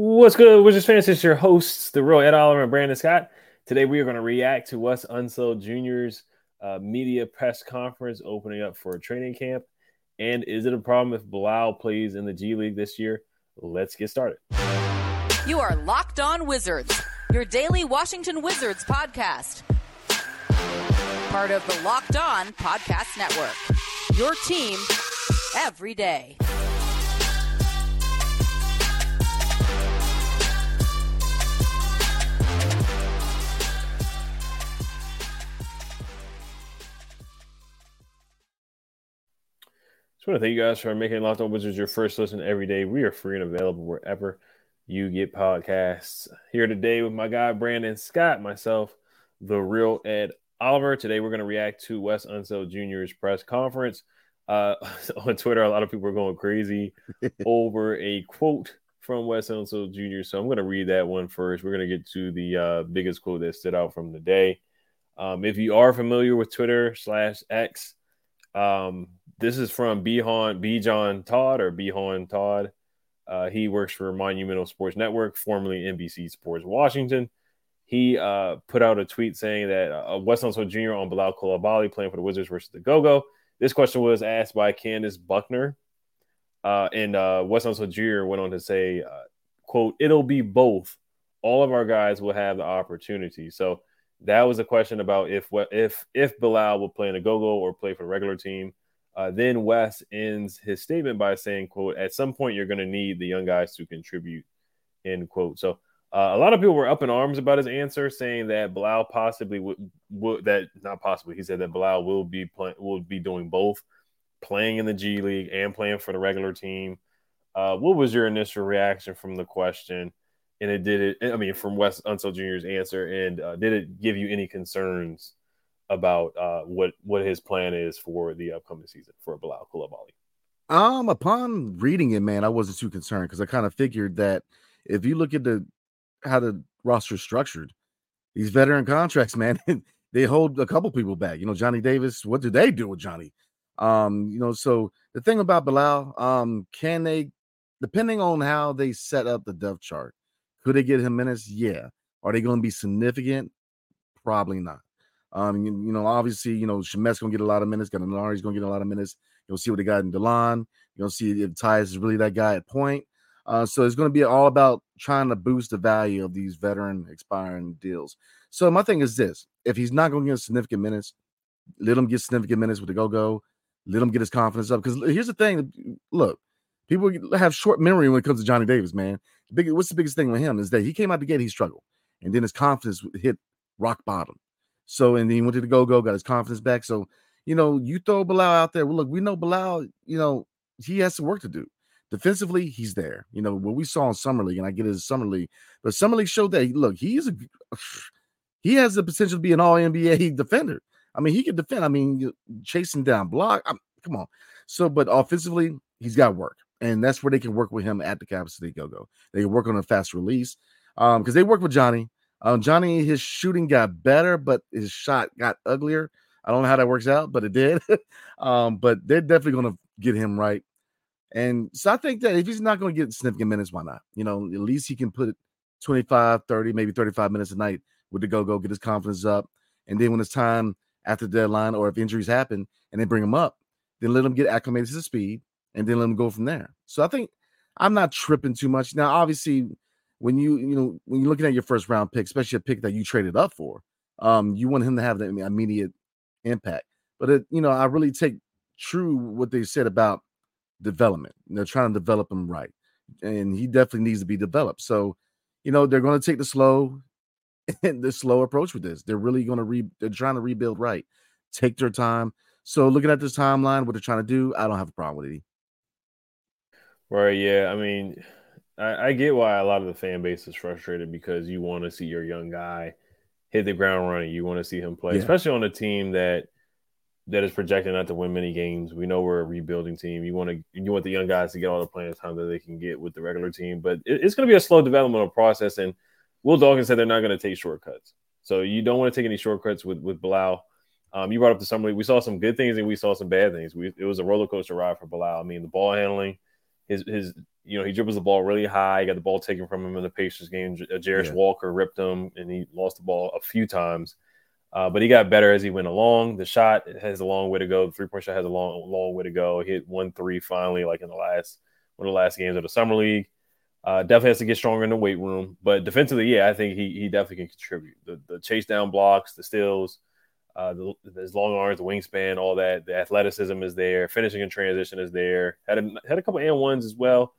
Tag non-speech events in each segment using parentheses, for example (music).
What's good, Wizards fans? It's your hosts, the real Ed Oliver and Brandon Scott. Today, we are going to react to Wes Unseld Jr.'s uh, media press conference opening up for a training camp. And is it a problem if Bilal plays in the G League this year? Let's get started. You are Locked On Wizards, your daily Washington Wizards podcast. Part of the Locked On Podcast Network. Your team every day. Just want to thank you guys for making Locked On Wizards your first listen every day. We are free and available wherever you get podcasts. Here today with my guy Brandon Scott, myself, the real Ed Oliver. Today we're going to react to Wes Unseld Jr.'s press conference. Uh, (laughs) on Twitter, a lot of people are going crazy (laughs) over a quote from Wes Unseld Jr. So I'm going to read that one first. We're going to get to the uh, biggest quote that stood out from the day. Um, if you are familiar with Twitter slash X, um, this is from Behan B. John Todd or Bijan Todd. Uh, he works for Monumental Sports Network, formerly NBC Sports Washington. He uh, put out a tweet saying that uh, Wes Unseld Jr. on Bilal Coulibaly playing for the Wizards versus the Go Go. This question was asked by Candace Buckner, uh, and uh, Wes Unseld Jr. went on to say, uh, "quote It'll be both. All of our guys will have the opportunity." So that was a question about if if if Bilal will play in a Go Go or play for the regular team. Uh, then Wes ends his statement by saying, "quote At some point, you're going to need the young guys to contribute." End quote. So uh, a lot of people were up in arms about his answer, saying that Bilal possibly would, that not possibly. He said that Bilal will be playing will be doing both, playing in the G League and playing for the regular team. Uh, what was your initial reaction from the question? And it did it. I mean, from Wes Unseld Jr.'s answer, and uh, did it give you any concerns about uh, what what his plan is for the upcoming season for Bilal Coulibaly? Um, upon reading it, man, I wasn't too concerned because I kind of figured that if you look at the how the roster is structured, these veteran contracts, (laughs) man, they hold a couple people back. You know, Johnny Davis, what do they do with Johnny? Um, you know, so the thing about Bilal, um, can they, depending on how they set up the depth chart, could they get him minutes? Yeah. Are they going to be significant? Probably not. Um, you, you know, obviously, you know, Shamet's gonna get a lot of minutes, Gallinari's gonna get a lot of minutes. You'll see what they got in Delon. You'll see if Tyus is really that guy at point. Uh, so it's going to be all about trying to boost the value of these veteran expiring deals. So my thing is this: if he's not going to get significant minutes, let him get significant minutes with the go go. Let him get his confidence up. Because here's the thing: look, people have short memory when it comes to Johnny Davis. Man, big, what's the biggest thing with him is that he came out the gate, he struggled, and then his confidence hit rock bottom. So and then he went to the go go, got his confidence back. So you know, you throw Bilal out there. Well, look, we know Bilal. You know, he has some work to do. Defensively, he's there. You know what we saw in summer league, and I get his summer league, but summer league showed that look, he's a (sighs) he has the potential to be an all NBA (laughs) defender. I mean, he can defend. I mean, chasing down block. I'm, come on. So, but offensively, he's got work, and that's where they can work with him at the Capital City Go Go. They can work on a fast release um because they work with Johnny. Um, Johnny, his shooting got better, but his shot got uglier. I don't know how that works out, but it did. (laughs) um, but they're definitely going to get him right. And so I think that if he's not going to get significant minutes, why not? You know, at least he can put 25, 30, maybe 35 minutes a night with the go go, get his confidence up. And then when it's time after the deadline or if injuries happen and they bring him up, then let him get acclimated to the speed and then let him go from there. So I think I'm not tripping too much. Now, obviously, when you you know when you're looking at your first round pick, especially a pick that you traded up for, um, you want him to have the immediate impact. But it, you know, I really take true what they said about development. They're trying to develop him right, and he definitely needs to be developed. So, you know, they're going to take the slow (laughs) the slow approach with this. They're really going to re. They're trying to rebuild right. Take their time. So, looking at this timeline, what they're trying to do, I don't have a problem with it. Right. Yeah. I mean I, I get why a lot of the fan base is frustrated because you want to see your young guy hit the ground running. You want to see him play, Yeah. especially on a team that that is projected not to win many games. We know we're a rebuilding team. You want to you want the young guys to get all the playing time that they can get with the regular team, but it, it's going to be a slow developmental process. And Will Dawkins said they're not going to take shortcuts, so you don't want to take any shortcuts with with Bilal. Um, you brought up the summer league. We saw some good things and we saw some bad things. We, it was a roller coaster ride for Bilal. I mean, the ball handling, his his you know he dribbles the ball really high. He got the ball taken from him in the Pacers game. J- uh, Yeah. Walker ripped him and he lost the ball a few times. Uh, but he got better as he went along. The shot has a long way to go. The three point shot has a long, long way to go. He hit one three finally, like in the last one of the last games of the summer league. Uh, definitely has to get stronger in the weight room. But defensively, yeah, I think he he definitely can contribute. The the chase down blocks, the steals, uh, the, his long arms, the wingspan, all that. The athleticism is there. Finishing in transition is there. Had a had a couple and ones as well.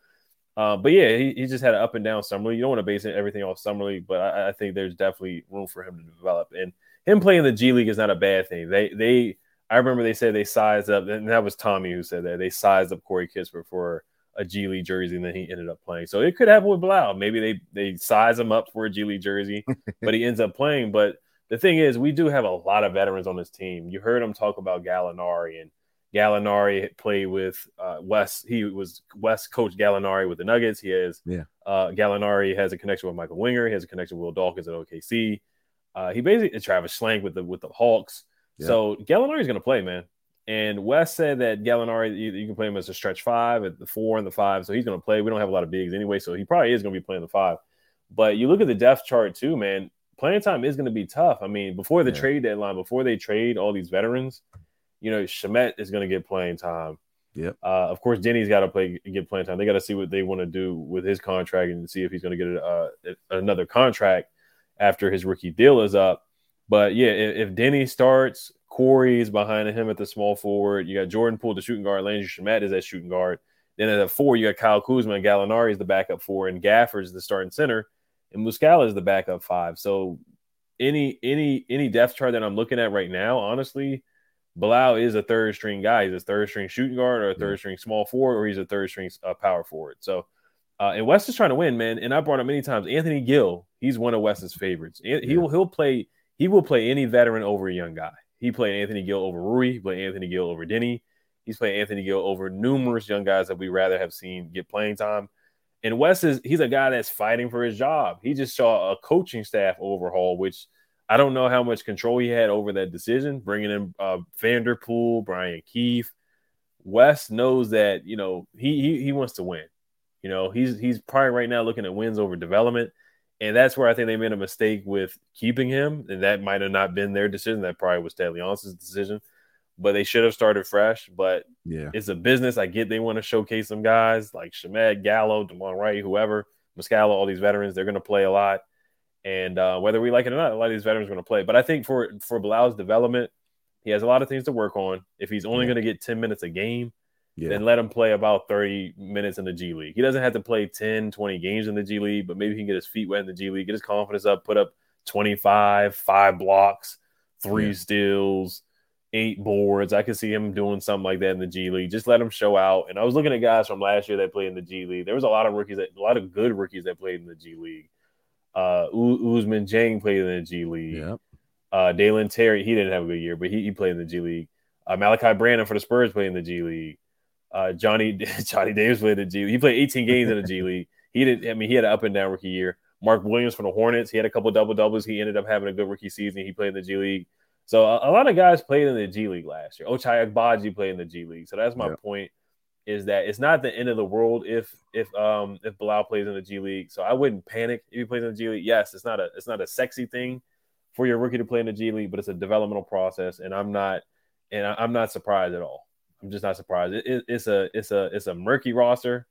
Uh, but yeah, he, he just had an up and down summer league. You don't want to base everything off summer league, but I, I think there's definitely room for him to develop. And him playing the G League is not a bad thing. They they I remember they said they sized up, and that was Tommy who said that they sized up Corey Kispert for a G League jersey, and then he ended up playing. So it could happen with Blau. Maybe they they size him up for a G League jersey, (laughs) but he ends up playing. But the thing is, we do have a lot of veterans on this team. You heard him talk about Gallinari, and Gallinari played with uh, Wes. He was Wes coach Gallinari with the Nuggets. He has Yeah. uh, Gallinari has a connection with Michael Winger. He has a connection with Will Dawkins at OKC. Uh, he basically Travis Schlenk with the with the Hawks. Yeah. So Gallinari's going to play, man. And Wes said that Gallinari, you, you can play him as a stretch five at the four and the five. So he's going to play. We don't have a lot of bigs anyway, so he probably is going to be playing the five. But you look at the depth chart too, man. Playing time is going to be tough. I mean, before the Yeah. trade deadline, before they trade all these veterans, you know, Shamet is going to get playing time. Yep. Uh, of course, Deni's got to play get playing time. They got to see what they want to do with his contract and see if he's going to get uh, another contract after his rookie deal is up. But yeah, if, if Deni starts, Corey's behind him at the small forward. You got Jordan Poole, the shooting guard. Landry Shamet is that shooting guard. Then at the four, you got Kyle Kuzma and Gallinari is the backup four, and Gafford is the starting center, and Muscala is the backup five. So any any any depth chart that I'm looking at right now, honestly, Bilal is a third string guy. He's a third string shooting guard or a third string small forward, or he's a third string uh, power forward. So, uh, and Wes is trying to win, man. And I brought up many times Anthony Gill. He's one of Wes's favorites. He Yeah. will he'll play he will play any veteran over a young guy. He played Anthony Gill over Rui. He played Anthony Gill over Deni. He's played Anthony Gill over numerous young guys that we rather have seen get playing time. And Wes is he's a guy that's fighting for his job. He just saw a coaching staff overhaul, which I don't know how much control he had over that decision, bringing in uh, Vanderpool, Brian Keefe. Wes knows that you know he, he he wants to win. You know he's he's probably right now looking at wins over development, and that's where I think they made a mistake with keeping him, and that might have not been their decision. That probably was Stalianos' decision, but they should have started fresh. But Yeah. it's a business. I get they want to showcase some guys like Shamet, Gallo, Demond Wright, whoever, Muscala, all these veterans. They're going to play a lot, and uh, whether we like it or not, a lot of these veterans are going to play. But I think for for Bilal's development, he has a lot of things to work on. If he's only Yeah. going to get ten minutes a game, Yeah. then let him play about 30 minutes in the G League. He doesn't have to play 10, 20 games in the G League, but maybe he can get his feet wet in the G League, get his confidence up, put up 25, five blocks, three Yeah. steals, eight boards. I could see him doing something like that in the G League. Just let him show out. And I was looking at guys from last year that played in the G League. There was a lot of rookies, that, a lot of good rookies that played in the G League. Uh, Ousmane Dieng played in the G League. Yeah. Uh, Dalen Terry, he didn't have a good year, but he, he played in the G League. Uh, Malaki Branham for the Spurs played in the G League. Uh, Johnny (laughs) Johnny Davis played in the G League. He played 18 games in the G (laughs) League. He didn't. I mean, he had an up and down rookie year. Mark Williams from the Hornets, he had a couple double doubles. He ended up having a good rookie season. He played in the G League. So a, a lot of guys played in the G League last year. Ochai Agbaji played in the G League. So that's my Yeah. point. Is that it's not the end of the world if if um if Bilal plays in the G League. So I wouldn't panic if he plays in the G League. Yes, it's not a it's not a sexy thing for your rookie to play in the G League, but it's a developmental process, and I'm not and I- I'm not surprised at all. I'm just not surprised. It, it, it's a it's a it's a murky roster.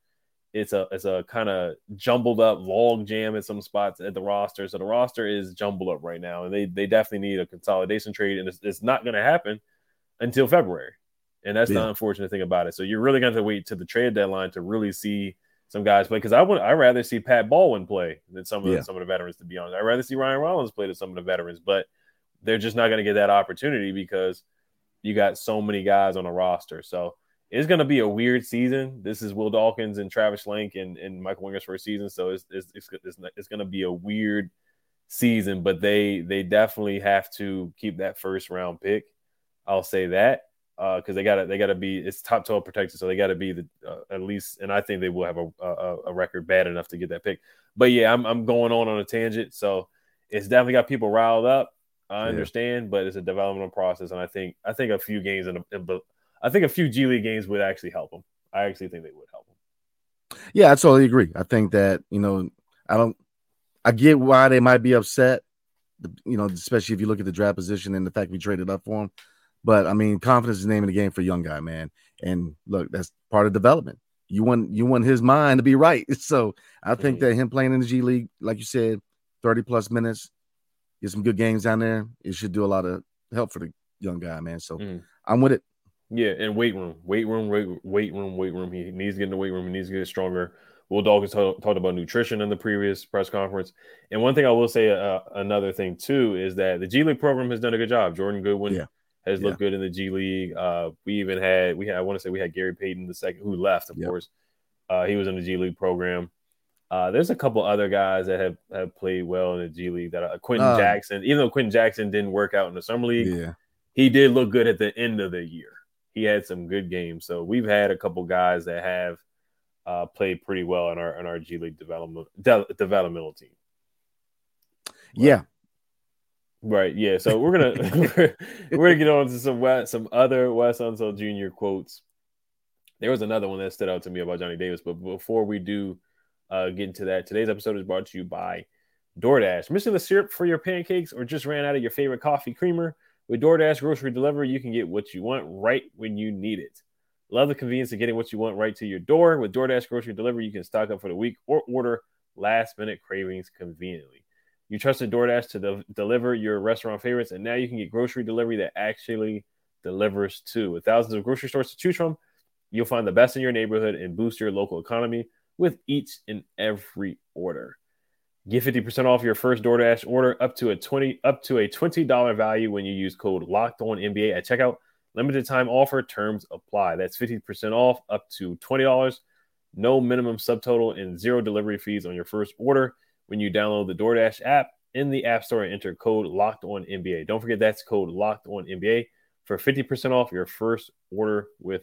It's a it's a kind of jumbled up log jam at some spots at the roster. So the roster is jumbled up right now, and they they definitely need a consolidation trade, and it's, it's not going to happen until February. And that's the unfortunate thing about it. So you're really going to wait to the trade deadline to really see some guys play. Because I would I rather see Pat Baldwin play than some of Yeah. the, some of the veterans. To be honest, I'd rather see Ryan Rollins play than some of the veterans. But they're just not going to get that opportunity because you got so many guys on the roster. So it's going to be a weird season. This is Will Dawkins and Travis Schlenk and, and Michael Winger's first season, so it's it's it's, it's, it's going to be a weird season. But they they definitely have to keep that first round pick. I'll say that because uh, they got to they got to be it's top twelve protected, so they got to be the uh, at least, and I think they will have a, a, a record bad enough to get that pick. But yeah, I'm I'm going on on a tangent, so it's definitely got people riled up. I understand, yeah. but it's a developmental process, and I think I think a few games in, in I think a few G League games would actually help him. I actually think they would help him. Yeah, I totally agree. I think that you know, I don't, I get why they might be upset. You know, especially if you look at the draft position and the fact we traded up for him. But I mean, confidence is the name of the game for young guy, man. And look, that's part of development. You want you want his mind to be right. (laughs) So I think mm-hmm. that him playing in the G League, like you said, 30 plus minutes, get some good games down there. It should do a lot of help for the young guy, man. So mm. I'm with it. Yeah, and weight room, weight room, weight, weight room, weight room. He needs to get in the weight room. He needs to get stronger. Will Dawkins talk, talked about nutrition in the previous press conference. And one thing I will say, uh, another thing too, is that the G League program has done a good job. Jordan Goodwin yeah. has looked yeah. good in the G League. Uh, we even had, we had, I want to say we had Gary Payton the second, who left, of yep. course. Uh, he was in the G League program. Uh, there's a couple other guys that have, have played well in the G League. That uh, Quenton um, Jackson, even though Quenton Jackson didn't work out in the summer league, yeah. he did look good at the end of the year he had some good games. So we've had a couple guys that have uh, played pretty well in our in our G League development de- developmental team. Yeah. Right. Yeah. So we're gonna we're, (laughs) we're, gonna get on to some West, some other Wes Unseld Jr. quotes. There was another one that stood out to me about Johnny Davis, but before we do uh, get into that, today's episode is brought to you by DoorDash. Missing the syrup for your pancakes or just ran out of your favorite coffee creamer? With DoorDash grocery delivery, you can get what you want right when you need it. Love the convenience of getting what you want right to your door. With DoorDash grocery delivery, you can stock up for the week or order last minute cravings conveniently. You trusted DoorDash to de- deliver your restaurant favorites, and now you can get grocery delivery that actually delivers too. With thousands of grocery stores to choose from, you'll find the best in your neighborhood and boost your local economy with each and every order. Get 50% off your first DoorDash order up to a 20 up to a $20 value when you use code locked on NBA at checkout. Limited time offer terms apply. That's 50% off up to $20. No minimum subtotal and zero delivery fees on your first order when you download the DoorDash app in the App Store and enter code locked on NBA. Don't forget that's code locked on NBA for 50% off your first order with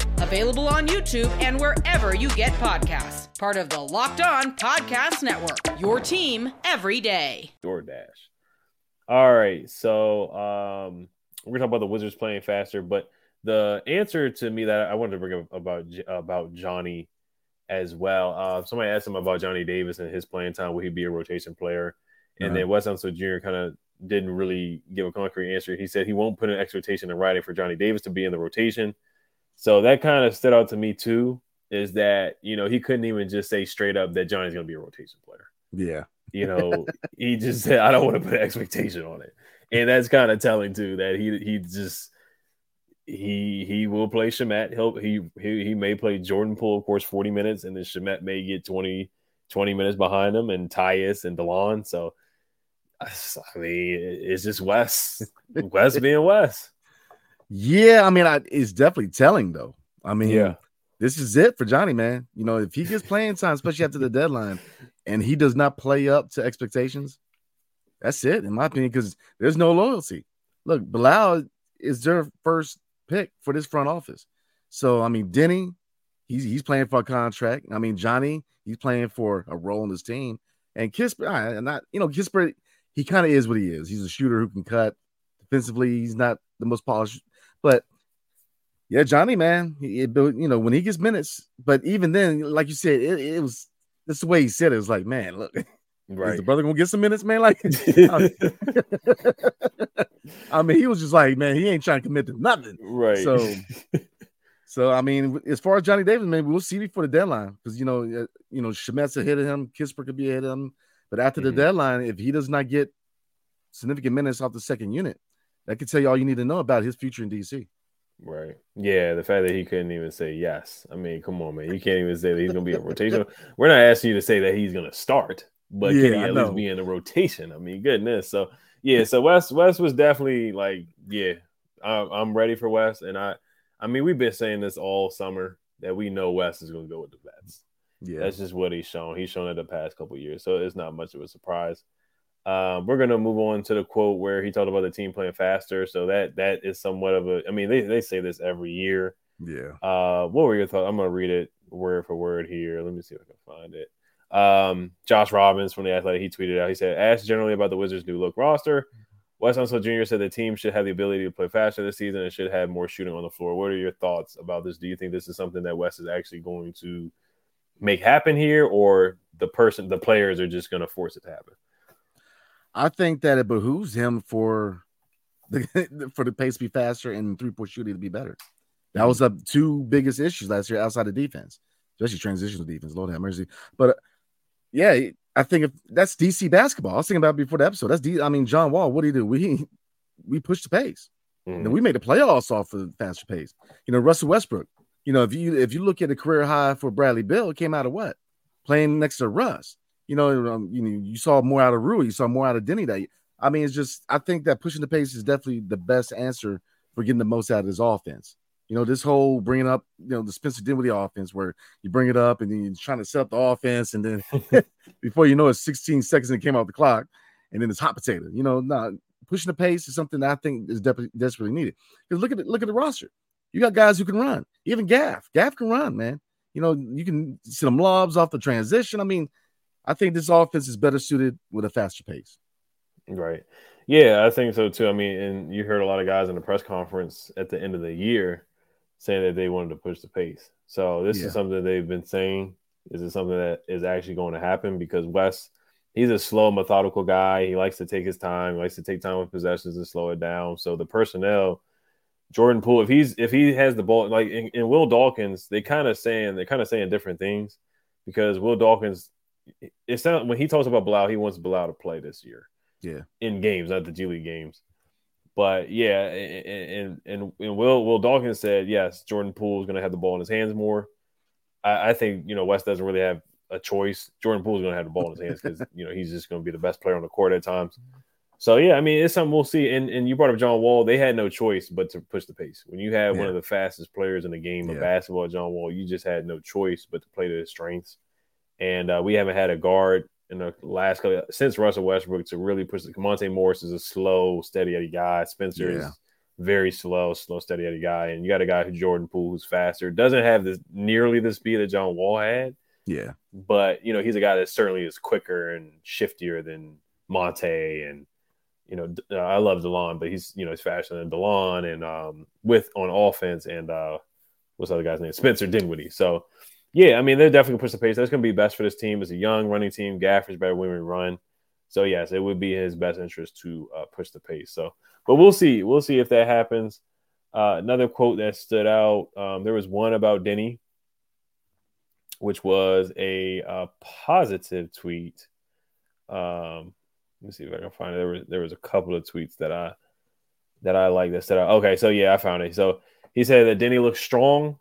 Available on YouTube and wherever you get podcasts. Part of the Locked On Podcast Network. Your team every day. DoorDash. All right. So um, we're going to talk about the Wizards playing faster, but the answer to me that I wanted to bring up about, about Johnny as well. Uh, somebody asked him about Johnny Davis and his playing time. Will he be a rotation player? And uh-huh. then Wes Unseld Jr. kind of didn't really give a concrete answer. He said he won't put an expectation in writing for Johnny Davis to be in the rotation. So that kind of stood out to me too. Is that you know he couldn't even just say straight up that Johnny's going to be a rotation player. Yeah, you know he just said I don't want to put an expectation on it, and that's kind of telling too that he he just he he will play Shamet. He'll he he he may play Jordan Poole of course forty minutes, and then Shamet may get 20, 20 minutes behind him, and Tyus and Delon. So I mean, it's just Wes Wes being Wes. Yeah, I mean, I, it's definitely telling though. I mean, yeah, this is it for Johnny, man. You know, if he gets playing time, especially after the deadline, and he does not play up to expectations, that's it, in my opinion, because there's no loyalty. Look, Bilal is their first pick for this front office. So, I mean, Deni, he's he's playing for a contract. I mean, Johnny, he's playing for a role in this team. And Kispert, and not, you know, Kispert, he kind of is what he is. He's a shooter who can cut defensively. He's not the most polished but yeah, Johnny, man, it, you know, when he gets minutes, but even then, like you said, it, it was that's the way he said it. It was like, man, look, right. (laughs) is the brother gonna get some minutes, man? Like, (laughs) I mean, he was just like, man, he ain't trying to commit to nothing, right? So, (laughs) so I mean, as far as Johnny Davis, maybe we'll see before the deadline because you know, uh, you know, Shamet's ahead of him, Kispert could be ahead of him, But after the Mhm. deadline, if he does not get significant minutes off the second unit, that could tell you all you need to know about his future in DC. Right. Yeah. The fact that he couldn't even say yes. I mean, come on, man. You can't even say that he's going to be a rotation. We're not asking you to say that he's going to start, but Yeah, can he at least be in the rotation? I mean, goodness. So, yeah. So Wes Wes was definitely like, yeah, I'm, I'm ready for Wes, and I, I mean, we've been saying this all summer that we know Wes is going to go with the vets. Yeah. That's just what he's shown. He's shown it the past couple of years, so it's not much of a surprise. Um, we're gonna move on to the quote where he talked about the team playing faster. So that that is somewhat of a. I mean, they, they say this every year. yeah. Uh, what were your thoughts? I'm gonna read it word for word here. Let me see if I can find it. Um, Josh Robbins from the Athletic, he tweeted out. He said, "Asked generally about the Wizards' new look roster, Wes Unseld Jr. said the team should have the ability to play faster this season and should have more shooting on the floor. What are your thoughts about this? Do you think this is something that Wes is actually going to make happen here, or the person, the players are just going to force it to happen? I think that it behooves him for the (laughs) for the pace to be faster and three point shooting to be better. That was the two biggest issues last year outside of defense, especially transitional defense. Lord have mercy. But uh, yeah, I think if that's DC basketball. I was thinking about it before the episode. That's D. I mean, John Wall. What do you do? We (laughs) we push the pace. You know, we made the playoffs off of faster pace. You know, Russell Westbrook. You know, if you if you look at the career high for Bradley Beal, it came out of what? Playing next to Russ. You know, um, you know, you saw more out of Rui, you saw more out of Deni. That I mean, it's just I think that pushing the pace is definitely the best answer for getting the most out of his offense. You know, this whole bringing up, you know, the Spencer Dinwiddie offense where you bring it up and then you're trying to set up the offense, and then (laughs) before you know it, 16 seconds and it came out the clock, and then it's hot potato. You know, not pushing the pace is something that I think is definitely desperately needed. Because look at it, look at the roster. You got guys who can run. Even Gaff, Gaff can run, man. You know, you can see them lobs off the transition. I mean, I think this offense is better suited with a faster pace. Right. Yeah, I think so too. I mean, and you heard a lot of guys in the press conference at the end of the year saying that they wanted to push the pace. So this Yeah. is something they've been saying. Is it something that is actually going to happen? Because Wes, he's a slow, methodical guy. He likes to take his time. He likes to take time with possessions and slow it down. So the personnel, Jordan Poole, if he's if he has the ball, like in, in Will Dawkins, they kind of saying they're kind of saying different things because Will Dawkins, it sounds when he talks about Blau, he wants Blau to play this year Yeah. in games, not the G League games. But yeah, and and and Will Will Dawkins said yes, Jordan Poole is going to have the ball in his hands more. I, I think you know Wes doesn't really have a choice. Jordan Poole is going to have the ball in his hands because you know he's just going to be the best player on the court at times. So yeah, I mean it's something we'll see. And and you brought up John Wall, they had no choice but to push the pace. When you had one of the fastest players in the game of Yeah. basketball, John Wall, you just had no choice but to play to his strengths. And uh, we haven't had a guard in the last couple since Russell Westbrook to really push the Monte Morris is a slow, steady Eddie guy. Spencer Yeah. is very slow, slow, steady Eddie guy. And you got a guy who Jordan Poole who's faster, doesn't have this nearly the speed that John Wall had, Yeah. but you know, he's a guy that certainly is quicker and shiftier than Monte and you know, uh, I love Delon, but he's you know he's faster than Delon and um with on offense and uh what's the other guy's name? Spencer Dinwiddie. So yeah, I mean they're definitely gonna push the pace. That's gonna be best for this team. It's a young running team. Gaffer's better when we run. So yes, it would be his best interest to uh, push the pace. So, but we'll see. We'll see if that happens. Uh, another quote that stood out. Um, there was one about Deni, which was a uh, positive tweet. Um, let me see if I can find it. There was there was a couple of tweets that I that I like that out. Okay, so yeah, I found it. So he said that Deni looks strong.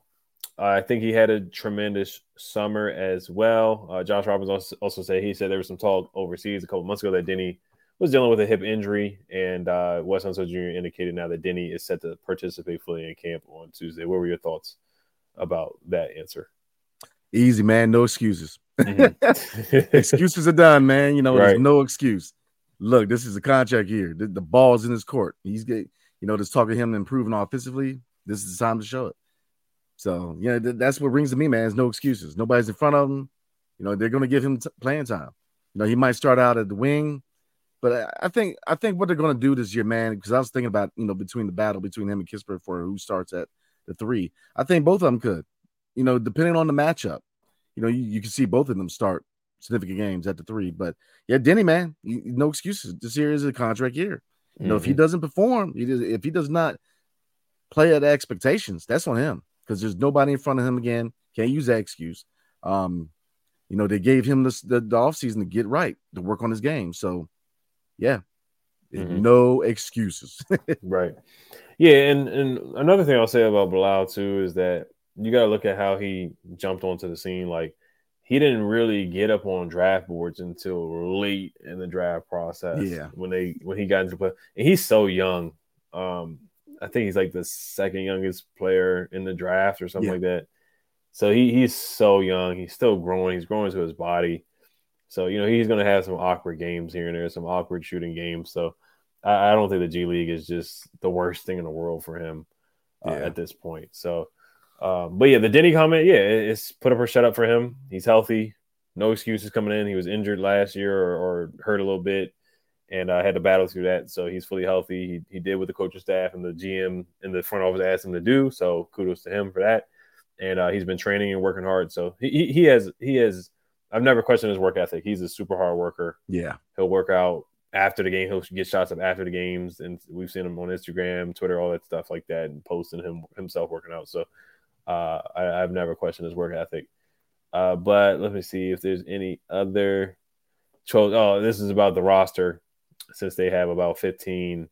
Uh, I think he had a tremendous summer as well. Uh, Josh Robbins also, also said he said there was some talk overseas a couple months ago that Deni was dealing with a hip injury, and uh, Wes Jr. indicated now that Deni is set to participate fully in camp on Tuesday. What were your thoughts about that answer? Easy, man. No excuses. Mhm. (laughs) (laughs) excuses are done, man. You know, Right. there's no excuse. Look, this is a contract year. The, the ball's in his court. He's get, you know, just talking him improving offensively. This is the time to show it. So, yeah, th- that's what brings to me, man. Is no excuses. Nobody's in front of him. You know, they're going to give him t- playing time. You know, he might start out at the wing, but I, I think I think what they're going to do this year, man, because I was thinking about you know between the battle between him and Kispert for who starts at the three. I think both of them could. You know, depending on the matchup. You know, you, you can see both of them start significant games at the three. But yeah, Deni, man, you, no excuses. This year is a contract year. You know, if he mm-hmm. doesn't perform, he does, if he does not play at expectations, that's on him because there's nobody in front of him again. Can't use that excuse. Um, you know, they gave him this, the, the offseason to get right, to work on his game. So, yeah, mm-hmm. no excuses. (laughs) right. Yeah. And, and another thing I'll say about Bilal, too, is that you got to look at how he jumped onto the scene. Like, he didn't really get up on draft boards until late in the draft process. Yeah. When they when he got into play. And he's so young. Um, I think he's like the second youngest player in the draft or something yeah. like that. So he, he's so young. He's still growing. He's growing to his body. So, you know, he's going to have some awkward games here and there, some awkward shooting games. So I, I don't think the G League is just the worst thing in the world for him uh, yeah. at this point. So, um, but yeah, the Deni comment, yeah, it's put up or shut up for him. He's healthy. No excuses coming in. He was injured last year or, or hurt a little bit and I uh, had to battle through that. So he's fully healthy. He, he did what the coaching staff and the GM in the front office asked him to do. So kudos to him for that. And uh, he's been training and working hard. So he, he has he has I've never questioned his work ethic. He's a super hard worker. Yeah, he'll work out after the game. He'll get shots up after the games, and we've seen him on Instagram, Twitter, all that stuff like that, and posting him himself working out. So uh, I, have never questioned his work ethic. Uh, but let me see if there's any other. Oh, this is about the roster since they have about 15,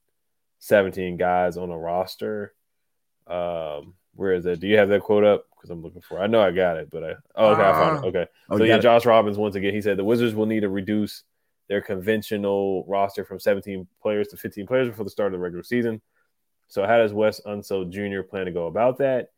17 guys on a roster. Um, where is that? Do you have that quote up? Because I'm looking for. It. I know I got it, but I. Oh, okay, uh, I found it. Ah. Okay, oh, so yeah, Josh Robbins once again. He said the Wizards will need to reduce their conventional roster from 17 players to 15 players before the start of the regular season. So, how does Wes Unseld Jr. plan to go about that?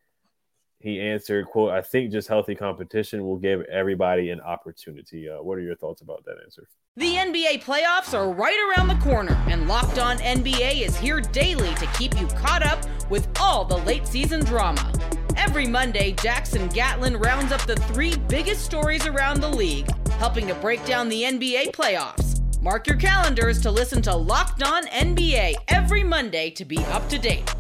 He answered, "quote I think just healthy competition will give everybody an opportunity." Uh, what are your thoughts about that answer? The NBA playoffs are right around the corner, and Locked On NBA is here daily to keep you caught up with all the late season drama. Every Monday, Jackson Gatlin rounds up the three biggest stories around the league, helping to break down the NBA playoffs. Mark your calendars to listen to Locked On NBA every Monday to be up to date.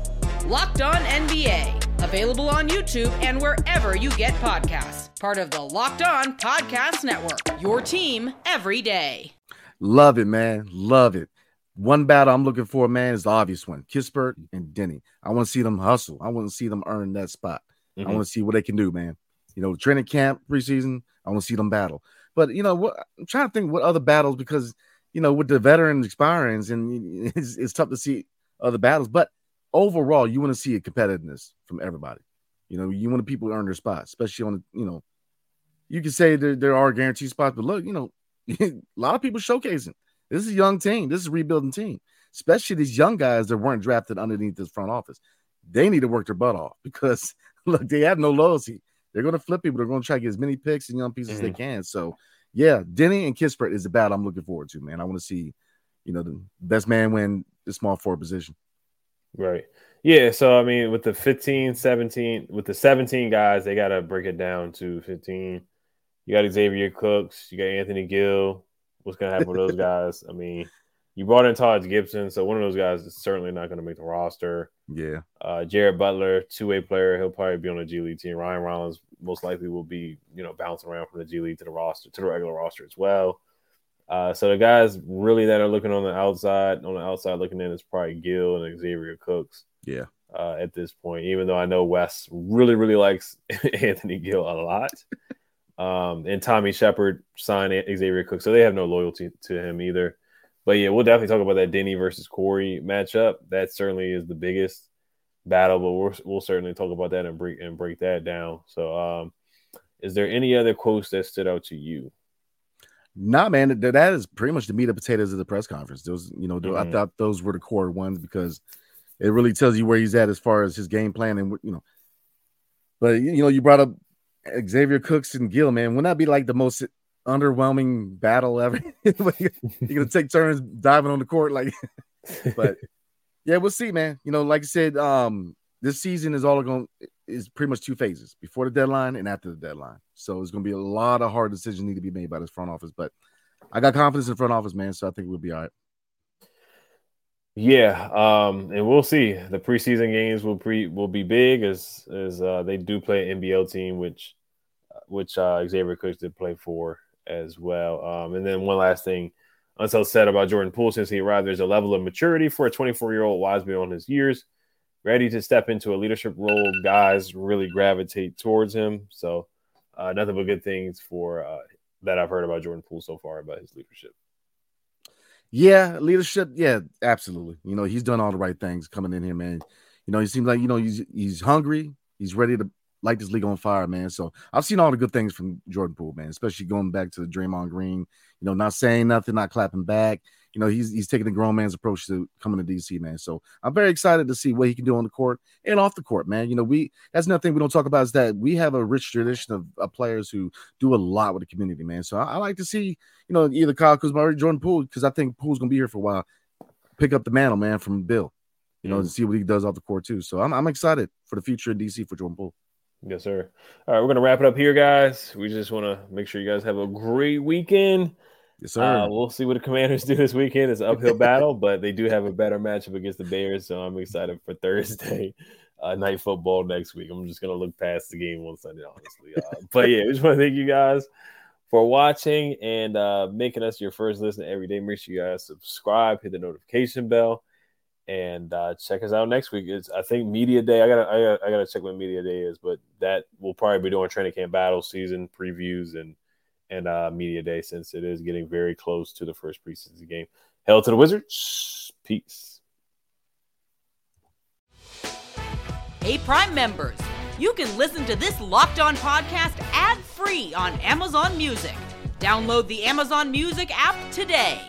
Locked On NBA, available on YouTube and wherever you get podcasts. Part of the Locked On Podcast Network. Your team every day. Love it, man. Love it. One battle I'm looking for, man, is the obvious one Kispert and Deni. I want to see them hustle. I want to see them earn that spot. Mm-hmm. I want to see what they can do, man. You know, training camp preseason, I want to see them battle. But, you know, what I'm trying to think what other battles because, you know, with the veterans expiring, and (laughs) it's, it's tough to see other battles. But overall, you want to see a competitiveness from everybody. You know, you want to people to earn their spot, especially on you know, you can say there, there are guaranteed spots, but look, you know, (laughs) a lot of people showcasing. This is a young team. This is a rebuilding team, especially these young guys that weren't drafted underneath this front office. They need to work their butt off because (laughs) look, they have no loyalty. They're going to flip people. They're going to try to get as many picks and young pieces mm-hmm. as they can. So, yeah, Deni and Kispert is the battle I'm looking forward to, man. I want to see, you know, the best man win the small forward position. Right. Yeah. So, I mean, with the 15, 17, with the 17 guys, they got to break it down to 15. You got Xavier Cooks, you got Anthony Gill. What's going to happen with those (laughs) guys? I mean, you brought in Taj Gibson, so one of those guys is certainly not going to make the roster. Yeah. Uh, Jared Butler, two way player, he'll probably be on the G League team. Ryan Rollins most likely will be, you know, bouncing around from the G League to the roster to the regular roster as well. Uh, so the guys really that are looking on the outside, on the outside looking in, is probably Gill and Xavier Cooks. Yeah. Uh, at this point, even though I know Wes really, really likes (laughs) Anthony Gill a lot, um, and Tommy Sheppard signed Xavier Cook, so they have no loyalty to him either. But yeah, we'll definitely talk about that Deni versus Corey matchup. That certainly is the biggest battle, but we'll, we'll certainly talk about that and break and break that down. So, um, is there any other quotes that stood out to you? Nah, man, that is pretty much the meat and potatoes of the press conference. Those, you know, mm-hmm. I thought those were the core ones because it really tells you where he's at as far as his game plan and you know. But you know, you brought up Xavier Cooks and Gill, man. Wouldn't that be like the most underwhelming battle ever? (laughs) You're gonna take turns diving on the court, like. (laughs) but yeah, we'll see, man. You know, like I said, um, this season is all going is pretty much two phases before the deadline and after the deadline. So it's going to be a lot of hard decisions need to be made by this front office. But I got confidence in front office, man. So I think we'll be all right. Yeah, um, and we'll see. The preseason games will pre will be big as as uh, they do play an NBL team, which which uh, Xavier Cooks did play for as well. Um, and then one last thing, Unseld said about Jordan Poole since he arrived, there's a level of maturity for a 24 year old wise beyond his years ready to step into a leadership role. Guys really gravitate towards him. So, uh, nothing but good things for uh, that I've heard about Jordan Poole so far about his leadership. Yeah, leadership. Yeah, absolutely. You know, he's done all the right things coming in here, man. You know, he seems like you know he's he's hungry. He's ready to light this league on fire, man. So I've seen all the good things from Jordan Poole, man. Especially going back to the Draymond Green. You know, not saying nothing, not clapping back. You know, he's he's taking the grown man's approach to coming to DC, man. So I'm very excited to see what he can do on the court and off the court, man. You know, we that's another thing we don't talk about is that we have a rich tradition of, of players who do a lot with the community, man. So I, I like to see, you know, either Kyle Kuzma or Jordan Poole because I think Poole's gonna be here for a while. Pick up the mantle, man, from Beal. You know, mm. and see what he does off the court too. So I'm I'm excited for the future in DC for Jordan Poole. Yes, sir. All right, we're gonna wrap it up here, guys. We just want to make sure you guys have a great weekend. Yes, sir. Uh, we'll see what the Commanders (laughs) do this weekend. It's an uphill battle, but they do have a better matchup against the Bears, so I'm excited for Thursday (laughs) uh, night football next week. I'm just gonna look past the game on Sunday, honestly. Uh, but yeah, we just want to thank you guys for watching and uh, making us your first listen every day. Make sure you guys subscribe, hit the notification bell and uh, check us out next week. It's I think media day. I gotta, I gotta I gotta check when media day is, but that we'll probably be doing training camp battle season previews and and uh, media day since it is getting very close to the first preseason game. Hell to the Wizards. Peace. Hey, Prime members, you can listen to this locked on podcast ad free on Amazon Music. Download the Amazon Music app today.